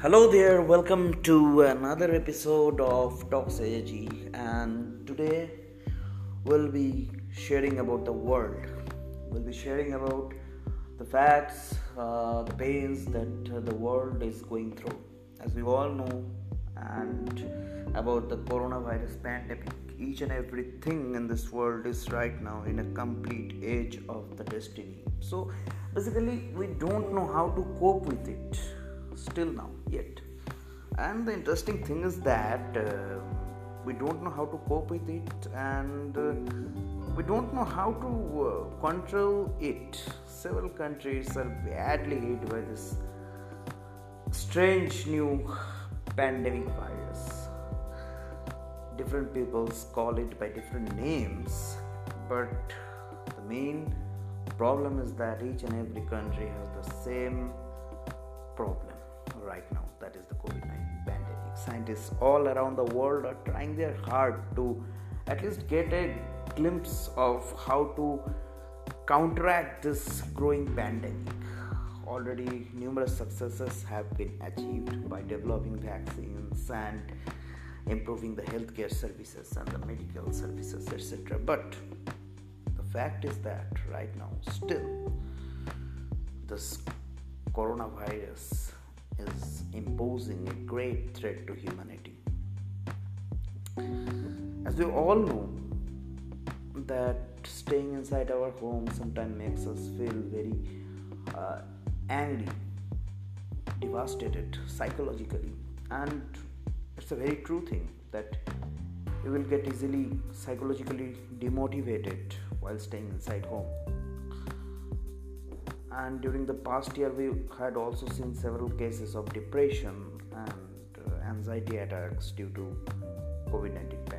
Hello there, welcome to another episode of Talks AG, and today we'll be sharing about the world. We'll be sharing about the facts, uh, the pains that uh, the world is going through. As we all know, and about the coronavirus pandemic, each and everything in this world is right now in a complete age of the destiny. So basically, we don't know how to cope with it still now yet. And the interesting thing is that uh, we don't know how to cope with it and uh, we don't know how to uh, control it. Several countries are badly hit by this strange new pandemic virus. Different peoples call it by different names but the main problem is that each and every country has the same problem right now that is the COVID 19 pandemic. Scientists all around the world are trying their hard to at least get a glimpse of how to counteract this growing pandemic. Already, numerous successes have been achieved by developing vaccines and improving the healthcare services and the medical services, etc. But the fact is that right now, still, this coronavirus is imposing a great threat to humanity. As we all know, that staying inside our home sometimes makes us feel very uh, angry, devastated psychologically, and it's a very true thing that you will get easily psychologically demotivated while staying inside home and during the past year we had also seen several cases of depression and uh, anxiety attacks due to covid-19